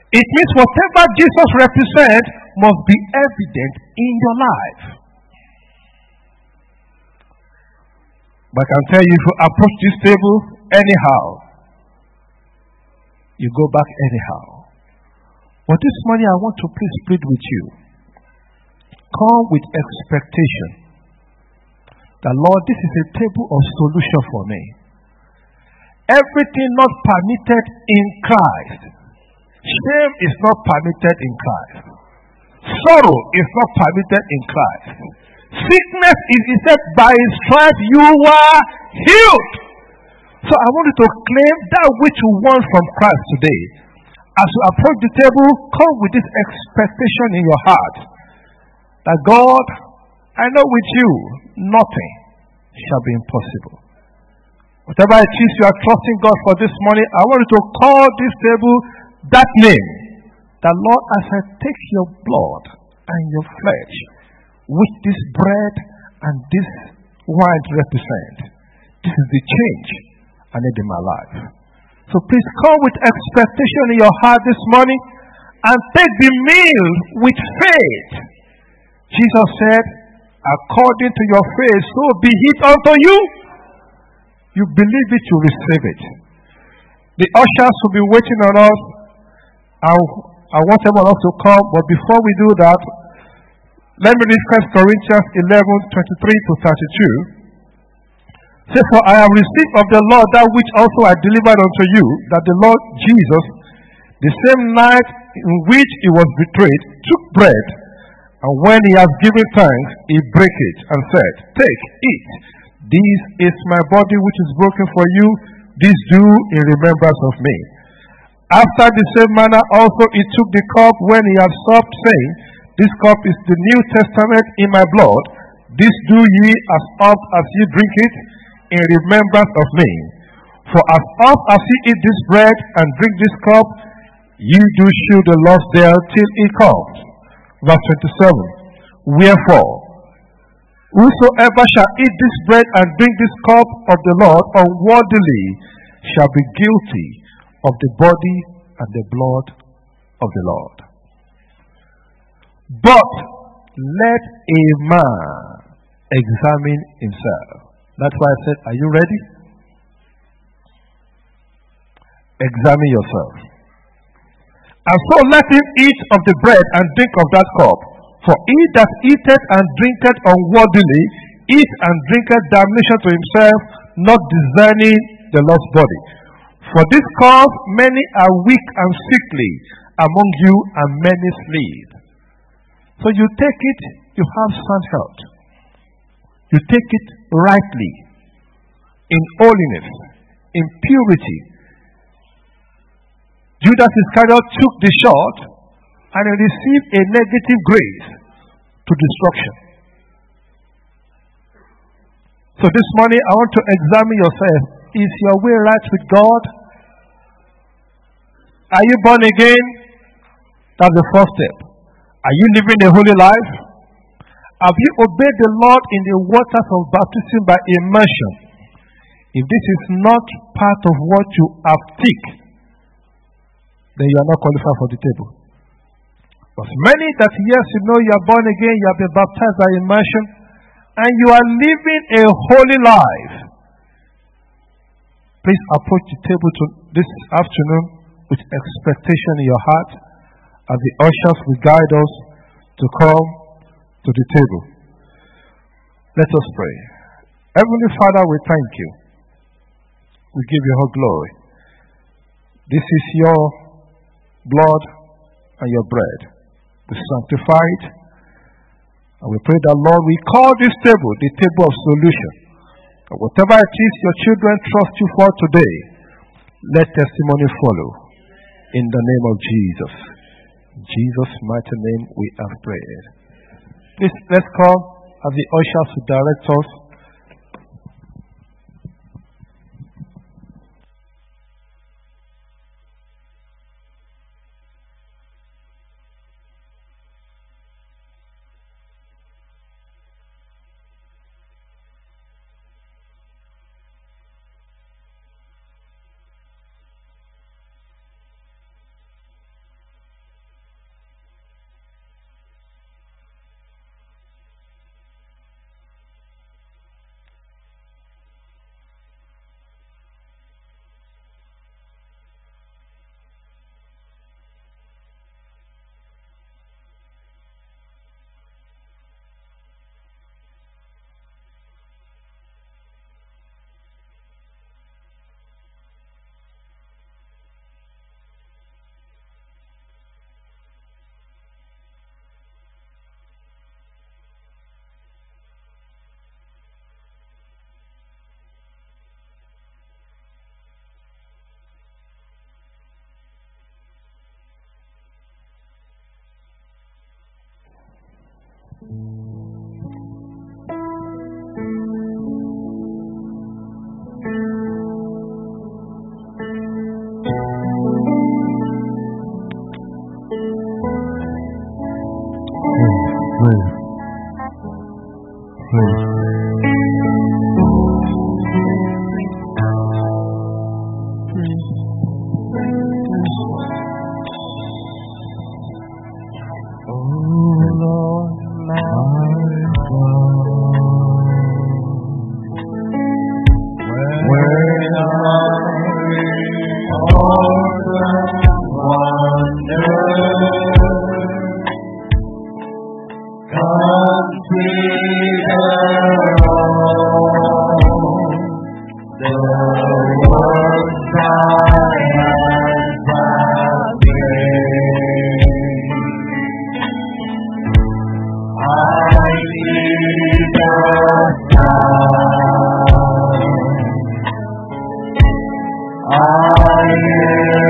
It means whatever Jesus represents must be evident in your life. But I can tell you if you approach this table anyhow, you go back anyhow. But this morning I want to please plead with you. Come with expectation that Lord, this is a table of solution for me. Everything not permitted in Christ. Shame is not permitted in Christ. Sorrow is not permitted in Christ. Sickness is, said, by his stripes you were healed. So I want you to claim that which you want from Christ today. As you approach the table, come with this expectation in your heart that God, I know with you, nothing shall be impossible. Whatever it is you are trusting God for this morning, I want you to call this table that name. the Lord, as I take your blood and your flesh, which this bread and this wine represent, This is the change I need in my life. So please come with expectation in your heart this morning and take the meal with faith. Jesus said, according to your faith, so be it unto you. You believe it, you receive it. The ushers will be waiting on us. I, I want everyone else to come, but before we do that, let me read 1 Corinthians 11 23 to 32. Say, For I have received of the Lord that which also I delivered unto you, that the Lord Jesus, the same night in which he was betrayed, took bread, and when he had given thanks, he brake it and said, Take, eat. This is my body which is broken for you. This do in remembrance of me. After the same manner also he took the cup when he had supped, saying, This cup is the New Testament in my blood. This do ye as oft as ye drink it in remembrance of me. For as oft as ye eat this bread and drink this cup, ye do shew the Lord there till he comes. Verse 27. Wherefore, whosoever shall eat this bread and drink this cup of the Lord unworthily shall be guilty of the body and the blood of the Lord. But let a man examine himself. That's why I said, Are you ready? Examine yourself. And so let him eat of the bread and drink of that cup. For he that eateth and drinketh unworthily, eat and drinketh damnation to himself, not discerning the Lord's body. For this cause many are weak and sickly among you, and many sleep. So you take it, you have sound health. You take it rightly, in holiness, in purity. Judas Iscariot took the shot and he received a negative grace to destruction. So this morning I want to examine yourself. Is your way right with God? Are you born again? That's the first step. Are you living a holy life? Have you obeyed the Lord in the waters of baptism by immersion? If this is not part of what you have ticked, then you are not qualified for the table. But many that yes, you know you are born again, you have been baptized by immersion, and you are living a holy life. Please approach the table to this afternoon with expectation in your heart as the ushers will guide us to come to the table. Let us pray. Heavenly Father, we thank you. We give you all glory. This is your blood and your bread. We sanctify it. And we pray that, Lord, we call this table the table of solution. And whatever it is your children trust you for today, let testimony follow. In the name of Jesus. Jesus' mighty name we have prayed. Please, let's call as the ushers to direct us higher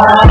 Bye.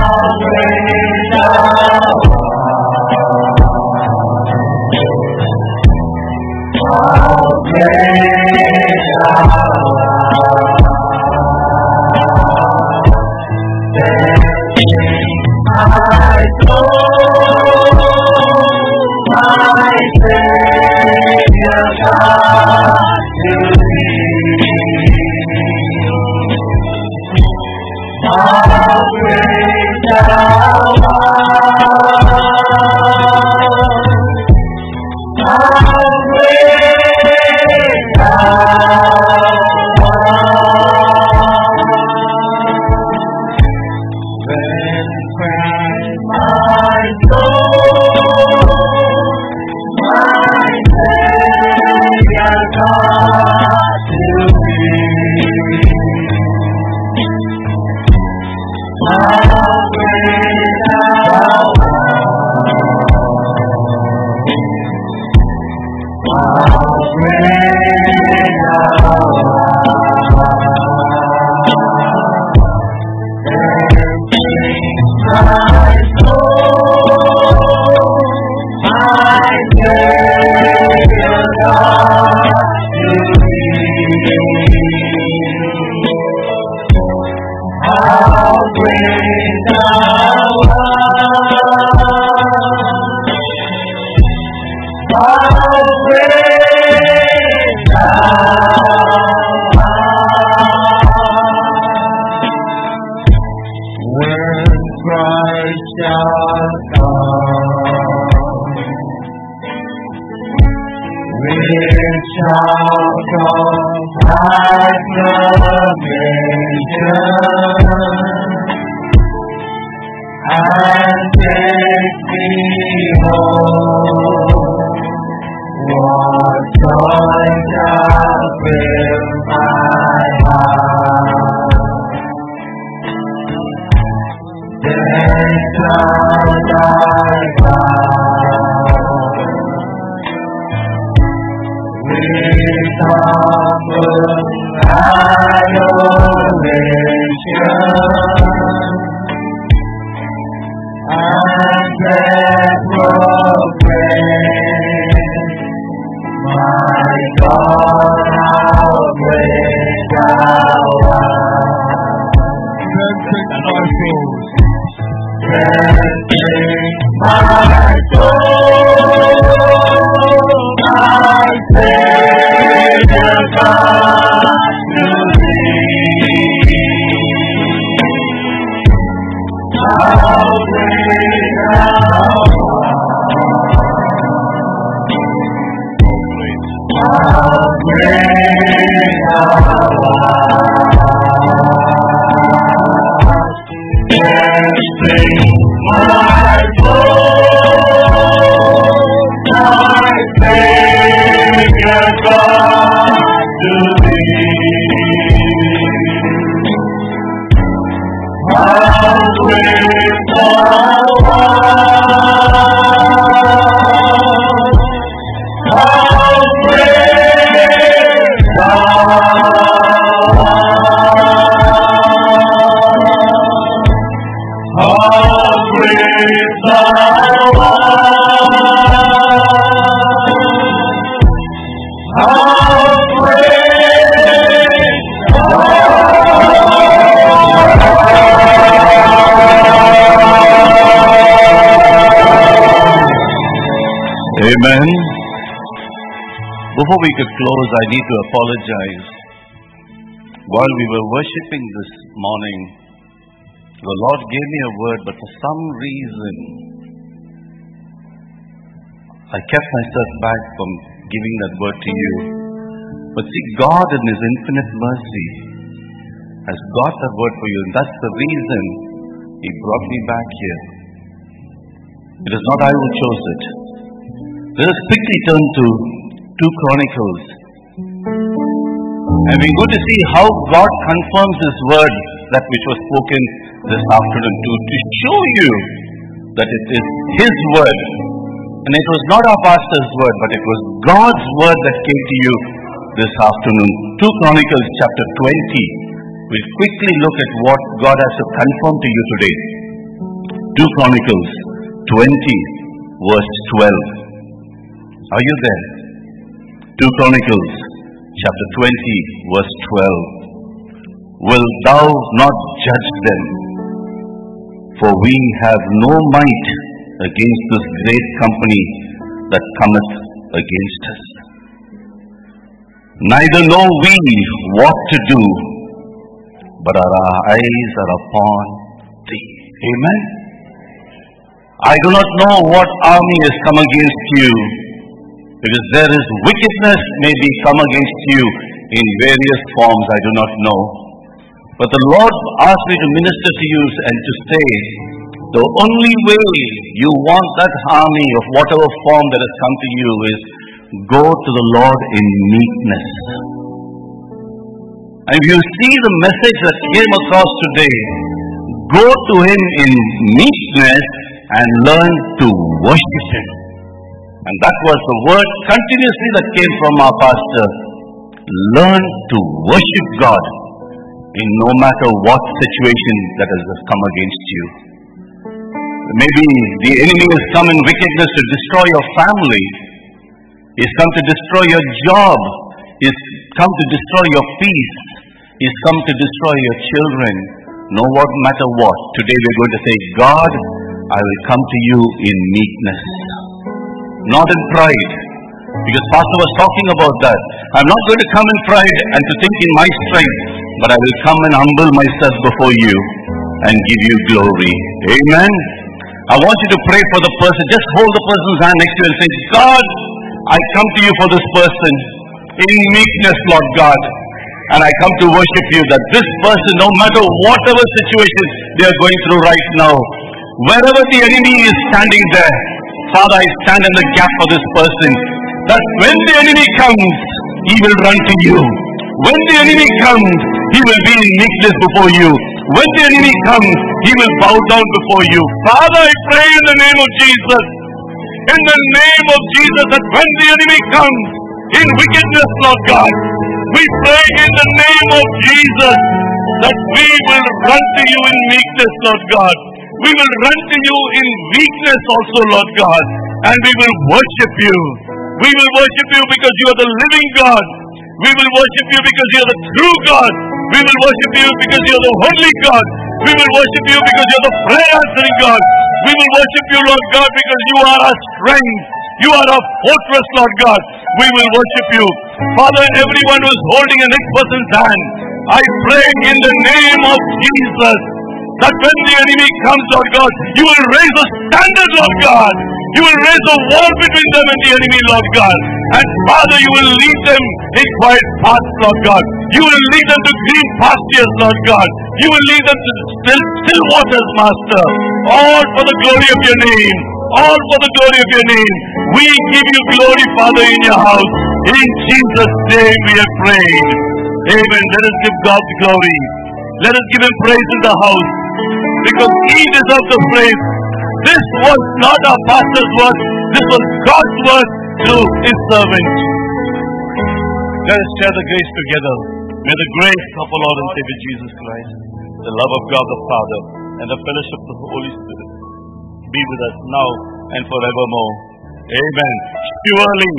my God. Before we could close, I need to apologize. While we were worshiping this morning, the Lord gave me a word, but for some reason, I kept myself back from giving that word to you. But see, God in His infinite mercy has got that word for you, and that's the reason He brought me back here. It is not I who chose it. Let us quickly turn to 2 Chronicles. And we're going to see how God confirms His word, that which was spoken this afternoon, to, to show you that it is His word. And it was not our pastor's word, but it was God's word that came to you this afternoon. 2 Chronicles chapter 20. We'll quickly look at what God has to confirm to you today. 2 Chronicles 20, verse 12. Are you there? 2 Chronicles chapter 20 verse 12 Will thou not judge them? For we have no might against this great company that cometh against us. Neither know we what to do, but our eyes are upon thee. Amen. I do not know what army has come against you, because there is wickedness may be come against you in various forms, I do not know. But the Lord asked me to minister to you and to say, the only way you want that army of whatever form that has come to you is go to the Lord in meekness. And if you see the message that came across today, go to Him in meekness and learn to worship Him. And that was the word continuously that came from our pastor. Learn to worship God in no matter what situation that has come against you. Maybe the enemy has come in wickedness to destroy your family. He's come to destroy your job. He's come to destroy your peace. He's come to destroy your children. No what matter what. Today we're going to say, God, I will come to you in meekness. Not in pride. Because Pastor was talking about that. I'm not going to come in pride and to think in my strength, but I will come and humble myself before you and give you glory. Amen. I want you to pray for the person. Just hold the person's hand next to you and say, God, I come to you for this person in meekness, Lord God. And I come to worship you that this person, no matter whatever situation they are going through right now, wherever the enemy is standing there, Father, I stand in the gap for this person. That when the enemy comes, he will run to you. When the enemy comes, he will be in meekness before you. When the enemy comes, he will bow down before you. Father, I pray in the name of Jesus. In the name of Jesus, that when the enemy comes in wickedness, Lord God, we pray in the name of Jesus that we will run to you in meekness, Lord God. We will run to you in weakness also, Lord God. And we will worship you. We will worship you because you are the living God. We will worship you because you are the true God. We will worship you because you are the holy God. We will worship you because you are the prayer answering God. We will worship you, Lord God, because you are our strength. You are our fortress, Lord God. We will worship you. Father, everyone who is holding a next person's hand, I pray in the name of Jesus that when the enemy comes, Lord God, you will raise a standard, Lord God. You will raise a wall between them and the enemy, Lord God. And Father, you will lead them in quiet paths, Lord God. You will lead them to green pastures, Lord God. You will lead them to still, still waters, Master. All for the glory of your name. All for the glory of your name. We give you glory, Father, in your house. In Jesus' name we have prayed. Amen. Let us give God glory. Let us give him praise in the house. Because he deserves the praise. This was not our pastor's word. This was God's word to his servant. Let us share the grace together. May the grace of our Lord and Savior Jesus Christ, the love of God the Father, and the fellowship of the Holy Spirit be with us now and forevermore. Amen. Surely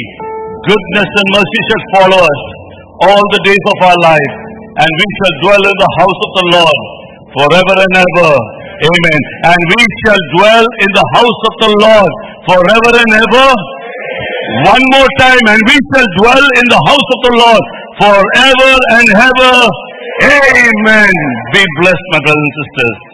goodness and mercy shall follow us all the days of our life, and we shall dwell in the house of the Lord forever and ever. Amen. And we shall dwell in the house of the Lord forever and ever. One more time, and we shall dwell in the house of the Lord forever and ever. Amen. Be blessed, my brothers and sisters.